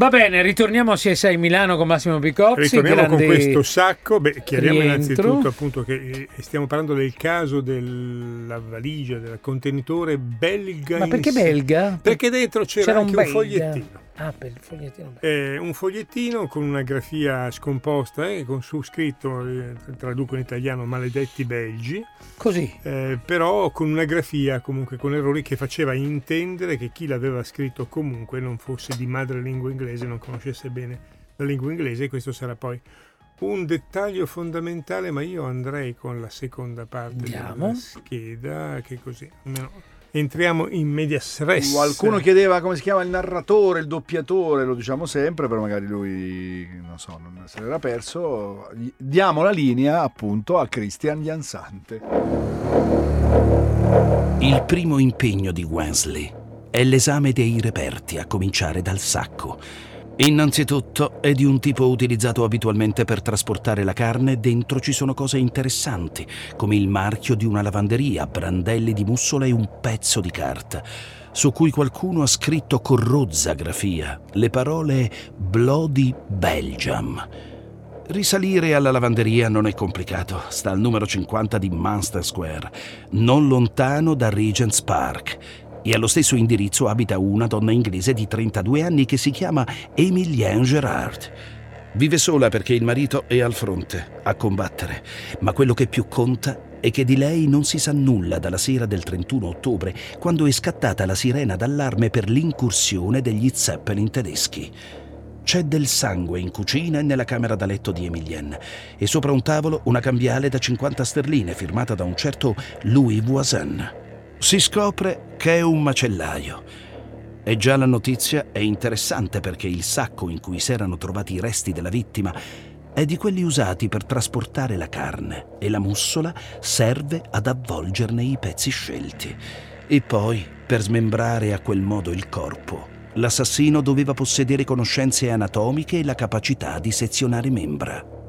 Va bene, ritorniamo a CSI Milano con Massimo Picozzi. Ritorniamo con questo sacco. Beh, chiariamo rientro. innanzitutto appunto che eh, stiamo parlando del caso della valigia, del contenitore belga. Ma perché belga? Perché dentro c'era, c'era anche un, un fogliettino. Ah, per il fogliettino. Eh, un fogliettino con una grafia scomposta eh, con su scritto, eh, traduco in italiano, maledetti belgi. Così. Eh, però con una grafia comunque con errori che faceva intendere che chi l'aveva scritto comunque non fosse di madrelingua inglese, non conoscesse bene la lingua inglese e questo sarà poi un dettaglio fondamentale, ma io andrei con la seconda parte Andiamo. della scheda, che così almeno entriamo in media stress. Qualcuno chiedeva come si chiama il narratore, il doppiatore, lo diciamo sempre, però magari lui, non so, non se l'era perso. Diamo la linea appunto a Christian Jansante. Il primo impegno di Wensley è l'esame dei reperti, a cominciare dal sacco Innanzitutto è di un tipo utilizzato abitualmente per trasportare la carne, dentro ci sono cose interessanti, come il marchio di una lavanderia, brandelli di mussola e un pezzo di carta, su cui qualcuno ha scritto con rozza grafia le parole Bloody Belgium. Risalire alla lavanderia non è complicato, sta al numero 50 di Munster Square, non lontano da Regent's Park e allo stesso indirizzo abita una donna inglese di 32 anni che si chiama Emilienne Gerard. Vive sola perché il marito è al fronte, a combattere, ma quello che più conta è che di lei non si sa nulla dalla sera del 31 ottobre, quando è scattata la sirena d'allarme per l'incursione degli Zeppelin tedeschi. C'è del sangue in cucina e nella camera da letto di Emilienne e sopra un tavolo una cambiale da 50 sterline firmata da un certo Louis Voisin. Si scopre che è un macellaio. E già la notizia è interessante perché il sacco in cui si erano trovati i resti della vittima è di quelli usati per trasportare la carne e la mussola serve ad avvolgerne i pezzi scelti. E poi, per smembrare a quel modo il corpo, l'assassino doveva possedere conoscenze anatomiche e la capacità di sezionare membra.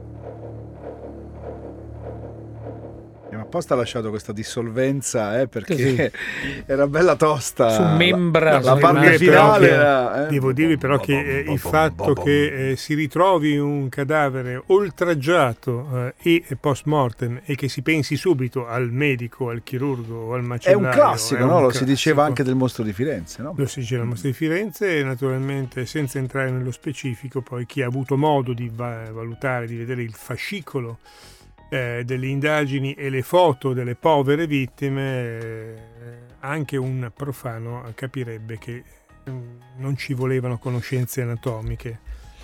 Apposta ha lasciato questa dissolvenza eh, perché sì. era bella tosta. Su membra. La, la parte finale era, eh. Devo dirvi però che eh, il fatto che eh, si ritrovi un cadavere oltraggiato eh, e post mortem e che si pensi subito al medico, al chirurgo o al macellario. È un classico, no? Un lo classico. si diceva anche del mostro di Firenze, no? Lo si diceva del mostro di Firenze e naturalmente senza entrare nello specifico poi chi ha avuto modo di valutare, di vedere il fascicolo eh, delle indagini e le foto delle povere vittime, eh, anche un profano capirebbe che mm, non ci volevano conoscenze anatomiche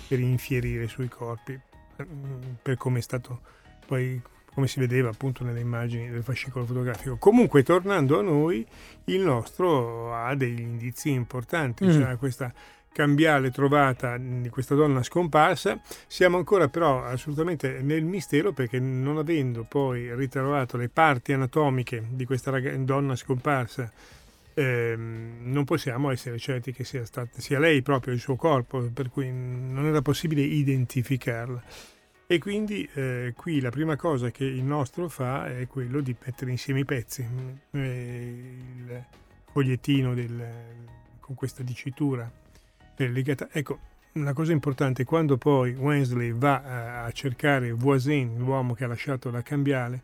per infierire sui corpi, mm, per come è stato poi come si vedeva appunto nelle immagini del fascicolo fotografico. Comunque, tornando a noi, il nostro ha degli indizi importanti, mm. cioè questa cambiale trovata di questa donna scomparsa. Siamo ancora però assolutamente nel mistero perché non avendo poi ritrovato le parti anatomiche di questa rag- donna scomparsa, ehm, non possiamo essere certi che sia, stata, sia lei proprio il suo corpo, per cui non era possibile identificarla. E quindi eh, qui la prima cosa che il nostro fa è quello di mettere insieme i pezzi, eh, il fogliettino del, con questa dicitura legata. Ecco, una cosa importante, quando poi Wensley va a cercare Voisin, l'uomo che ha lasciato la cambiale,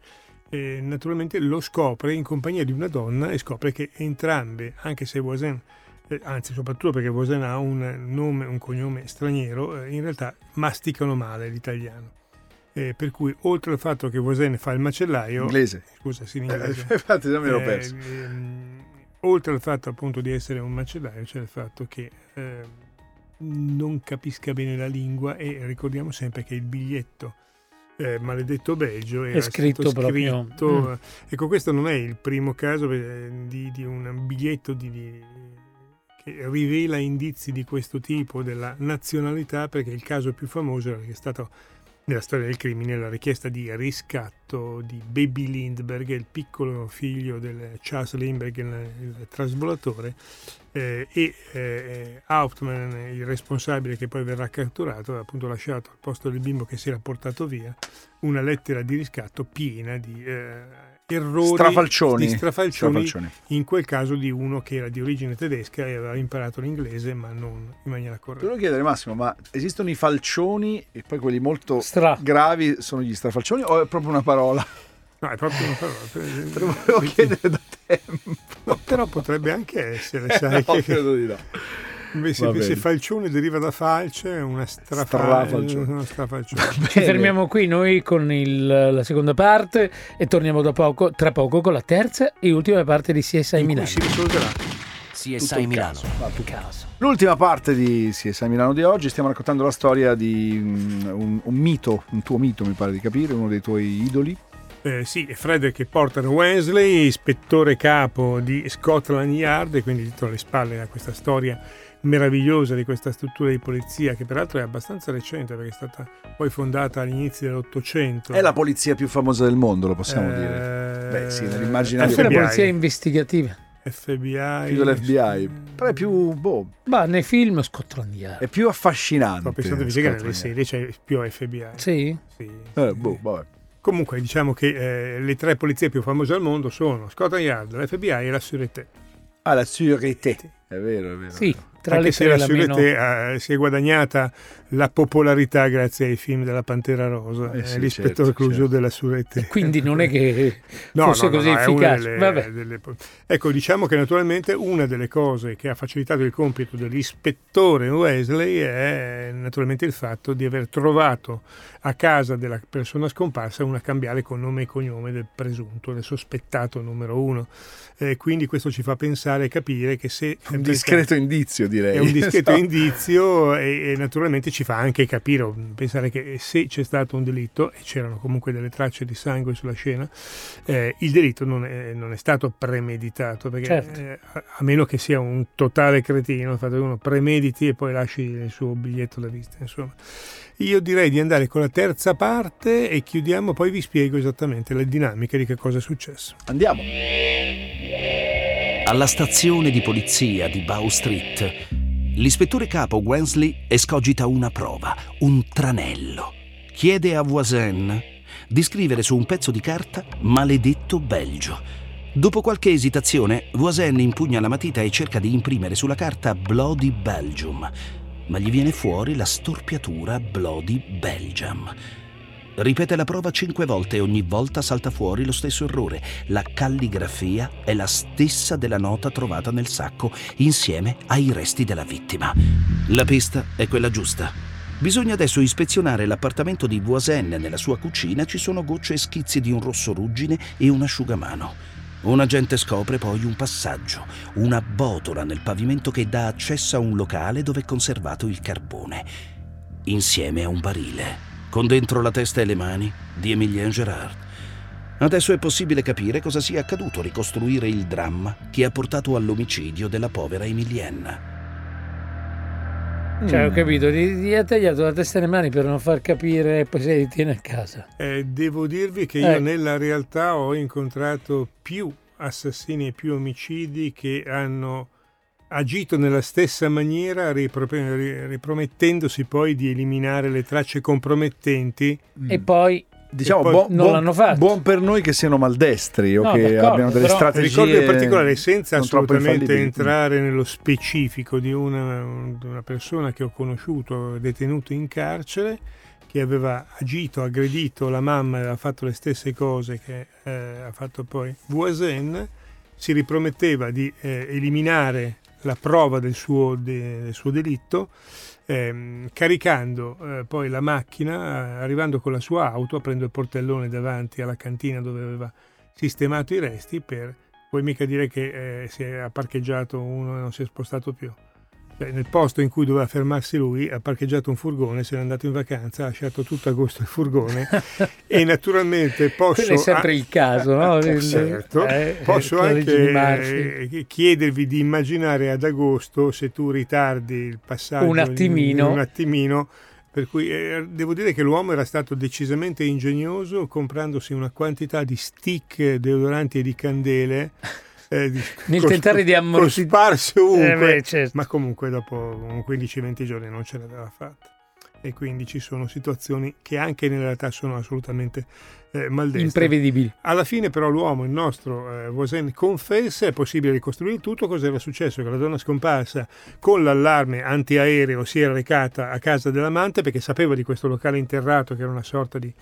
eh, naturalmente lo scopre in compagnia di una donna e scopre che entrambe, anche se Voisin, eh, anzi soprattutto perché Voisin ha un nome, un cognome straniero, eh, in realtà masticano male l'italiano. Eh, per cui oltre al fatto che Voisin fa il macellaio... Inglese. Scusa, sì, in inglese. infatti non me l'ho perso. Ehm, oltre al fatto appunto di essere un macellaio c'è il fatto che ehm, non capisca bene la lingua e ricordiamo sempre che il biglietto eh, maledetto Belgio è scritto, proprio scritto, mm. ecco questo non è il primo caso eh, di, di un biglietto di, di, che rivela indizi di questo tipo della nazionalità perché il caso più famoso era che è stato nella storia del crimine la richiesta di riscatto di Baby Lindbergh, il piccolo figlio del Charles Lindbergh, il, il trasvolatore, eh, e eh, Hauptmann, il responsabile che poi verrà catturato, ha appunto lasciato al posto del bimbo che si era portato via una lettera di riscatto piena di eh, errori Strafalcioni. di strafalcioni, Strafalcioni. in quel caso di uno che era di origine tedesca e aveva imparato l'inglese ma non in maniera Ti corretta. volevo chiedere Massimo, ma esistono i falcioni e poi quelli molto Stra. gravi sono gli strafalcioni o è proprio una parola? No, è proprio una parola. Te lo volevo chiedere da tempo. No, però potrebbe anche essere, sai, No, che credo di no. Invece se falcione deriva da falce è una strafa- Strafalcione. una strafalcione. Ci fermiamo qui noi con il- la seconda parte e torniamo da poco, tra poco con la terza e ultima parte di CSI in cui Milano. si risolverà. CSI Milano. caso. L'ultima parte di CSI Milano di oggi stiamo raccontando la storia di mm, un, un mito, un tuo mito mi pare di capire, uno dei tuoi idoli. Eh, sì, è Frederick Porter Wesley, ispettore capo di Scotland Yard, e quindi dietro le spalle a questa storia meravigliosa di questa struttura di polizia, che peraltro è abbastanza recente perché è stata poi fondata all'inizio dell'Ottocento. È la polizia più famosa del mondo, lo possiamo Eh, dire. Beh, sì, nell'immaginario- Anche la polizia investigativa. FBI. Più dell'FBI. Però è più, boh, Ma nei film Scotland Yard. è più affascinante. Ho pensato che nelle serie c'è più FBI. Sì? Sì. Eh, boh, vabbè. Comunque diciamo che eh, le tre polizie più famose al mondo sono Scotland Yard, l'FBI e la Sûreté. Ah, la sûreté. È vero, è vero. Sì, tra Anche le se la la meno... Eh, si è guadagnata la popolarità grazie ai film della Pantera Rosa, Eh eh, sì, l'ispettore certo, Clouseau certo. della Sûreté. Quindi non è che No, fosse no, no, così no, è una efficace. delle- Vabbè. delle- Ecco, diciamo che naturalmente una delle cose che ha facilitato il compito dell'ispettore Wesley è naturalmente il fatto di aver trovato a casa della persona scomparsa una cambiale con nome e cognome del presunto, del sospettato numero uno. Eh, quindi questo ci fa pensare e capire che se discreto indizio, direi. è un discreto No. indizio e, e naturalmente ci fa anche capire, pensare che se c'è stato un delitto e c'erano comunque delle tracce di sangue sulla scena, eh, il delitto non è, non è stato premeditato, perché Certo. eh, a, meno che sia un totale cretino, il fatto che uno premediti e poi lasci il suo biglietto da vista, insomma. Io direi di andare con la terza parte e chiudiamo, poi vi spiego esattamente le dinamiche di che cosa è successo. Andiamo. Alla stazione di polizia di Bow Street, l'ispettore capo Wensley escogita una prova, un tranello. Chiede a Voisin di scrivere su un pezzo di carta maledetto Belgio. Dopo qualche esitazione, Voisin impugna la matita e cerca di imprimere sulla carta Bloody Belgium, ma gli viene fuori la storpiatura Bloody Belgium. Ripete la prova cinque volte e ogni volta salta fuori lo stesso errore. La calligrafia è la stessa della nota trovata nel sacco insieme ai resti della vittima. La pista è quella giusta. Bisogna adesso ispezionare l'appartamento di Voisin. Nella sua cucina ci sono gocce e schizzi di un rosso ruggine e un asciugamano. Un agente scopre poi un passaggio, una botola nel pavimento che dà accesso a un locale dove è conservato il carbone, insieme a un barile, con dentro la testa e le mani di Emilien Gerard. Adesso è possibile capire cosa sia accaduto, ricostruire il dramma che ha portato all'omicidio della povera Emilienne. Cioè, ho Mm. capito, gli, gli ha tagliato la testa e le mani per non far capire e poi se li tiene a casa. Eh, devo dirvi che io Eh. nella realtà ho incontrato più assassini e più omicidi che hanno agito nella stessa maniera, ripro- ri- ripromettendosi poi di eliminare le tracce compromettenti. E poi Diciamo, poi buon, non l'hanno fatto. buon per noi che siano maldestri o No, che abbiano delle però- strategie. Ricordo in particolare, senza assolutamente entrare nello specifico di una, una persona che ho conosciuto detenuto in carcere, che aveva agito, aggredito la mamma e aveva fatto le stesse cose che eh, ha fatto poi Voisin, si riprometteva di eh, eliminare la prova del suo, de- del suo delitto, ehm, caricando eh, poi la macchina, arrivando con la sua auto, aprendo il portellone davanti alla cantina dove aveva sistemato i resti per puoi mica dire che eh, si è parcheggiato uno e non si è spostato più. Cioè, nel posto in cui doveva fermarsi lui ha parcheggiato un furgone, se n'è andato in vacanza, ha lasciato tutto agosto il furgone e naturalmente posso... quello è sempre il caso, no? Il- Certo. eh, Posso di anche eh, chiedervi di immaginare ad agosto se tu ritardi il passaggio Un attimino. un attimino per cui eh, devo dire che l'uomo era stato decisamente ingegnoso comprandosi una quantità di stick deodoranti e di candele eh, Nel cos- tentare di ammortizzare- cosparse ovunque Eh, certo. ma comunque dopo un 15-20 giorni non ce l'aveva fatta e quindi ci sono situazioni che anche nella realtà sono assolutamente eh, maldestre. Imprevedibili. Alla fine però l'uomo, il nostro eh, Voisin, confessa, è possibile ricostruire tutto, cosa era successo? Che la donna scomparsa con l'allarme antiaereo si era recata a casa dell'amante perché sapeva di questo locale interrato che era una sorta di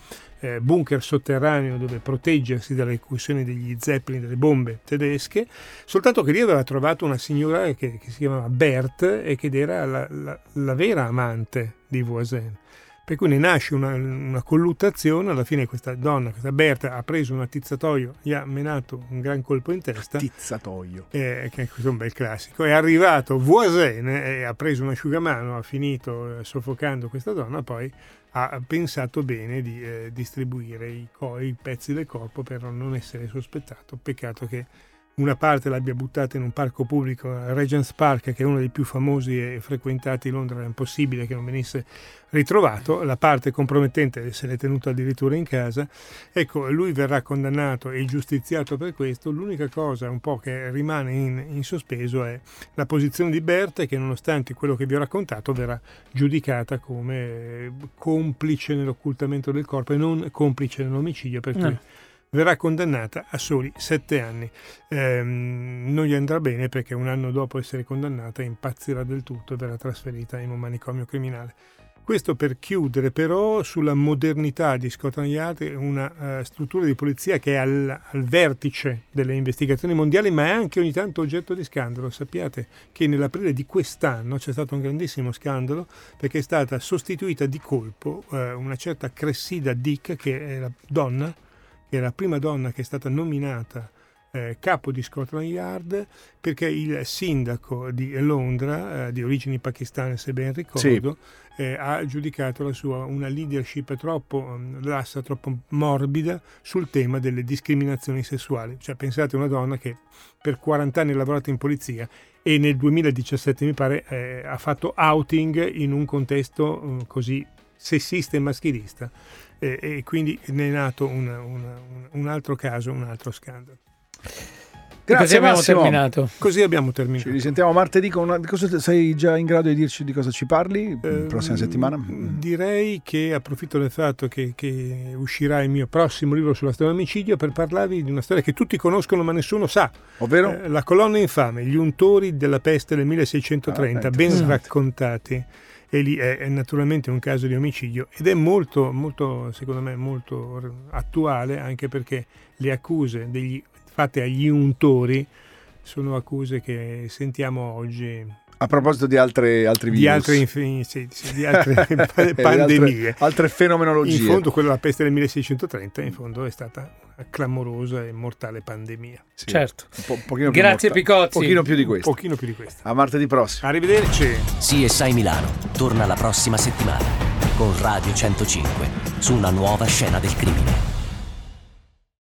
eh, bunker sotterraneo dove proteggersi dalle incursioni degli zeppelin, delle bombe tedesche, soltanto che lì aveva trovato una signora che, che si chiamava Bert e che era la, la, la vera amante di Voisin. Per cui ne nasce una, una, colluttazione, alla fine questa donna, questa Berta, ha preso un attizzatoio, gli ha menato un gran colpo in testa. Attizzatoio. Eh, che questo è un bel classico. È arrivato Voisin e ha preso un asciugamano, ha finito eh, soffocando questa donna, poi ha pensato bene di eh, distribuire i, co- i pezzi del corpo per non essere sospettato. Peccato che una parte l'abbia buttata in un parco pubblico, Regent's Park, che è uno dei più famosi e frequentati di Londra, è impossibile che non venisse ritrovato, la parte compromettente se l'è tenuto addirittura in casa, ecco, lui verrà condannato e giustiziato per questo, l'unica cosa un po' che rimane in, in sospeso è la posizione di Berta che nonostante quello che vi ho raccontato verrà giudicata come complice nell'occultamento del corpo e non complice nell'omicidio, per. Mm verrà condannata a soli sette anni. Eh, non gli andrà bene perché un anno dopo essere condannata impazzirà del tutto e verrà trasferita in un manicomio criminale. Questo per chiudere però sulla modernità di Scotland Yard, una uh, struttura di polizia che è al, al, vertice delle investigazioni mondiali, ma è anche ogni tanto oggetto di scandalo. Sappiate che nell'aprile di quest'anno c'è stato un grandissimo scandalo perché è stata sostituita di colpo uh, una certa Cressida Dick, che è la donna è la prima donna che è stata nominata eh, capo di Scotland Yard perché il sindaco di Londra, eh, di origini pakistane se ben ricordo, sì. eh, ha giudicato la sua una leadership troppo mm, lassa, troppo morbida sul tema delle discriminazioni sessuali. Cioè pensate a una donna che per 40 anni ha lavorato in polizia e nel 2017 mi pare eh, ha fatto outing in un contesto mm, così sessista e maschilista e, e quindi ne è nato una, una, un altro caso, un altro scandalo. Grazie, così abbiamo Massimo. terminato. Così abbiamo terminato. Ci risentiamo martedì con una... cosa, sei già in grado di dirci di cosa ci parli eh, prossima settimana? Direi che approfitto del fatto che, che, uscirà il mio prossimo libro sulla storia dell'omicidio per parlarvi di una storia che tutti conoscono ma nessuno sa. Ovvero? Eh, la colonna infame, gli untori della peste del 1630, ah, ben raccontati e lì è, è, naturalmente un caso di omicidio ed è molto, molto, secondo me, molto attuale anche perché le accuse degli, fatte agli untori sono accuse che sentiamo oggi a proposito di altre, altri virus. Di altre, sì, sì, di altre pandemie. Altre, altre, fenomenologie. In fondo quella della peste del 1630 in fondo è stata una clamorosa e mortale pandemia. Sì. Certo. Po', Grazie morta- Picozzi. Un pochino più di questo. Un pochino più di questo. A martedì prossimo. Arrivederci. CSI Milano torna la prossima settimana con Radio 105 su una nuova scena del crimine.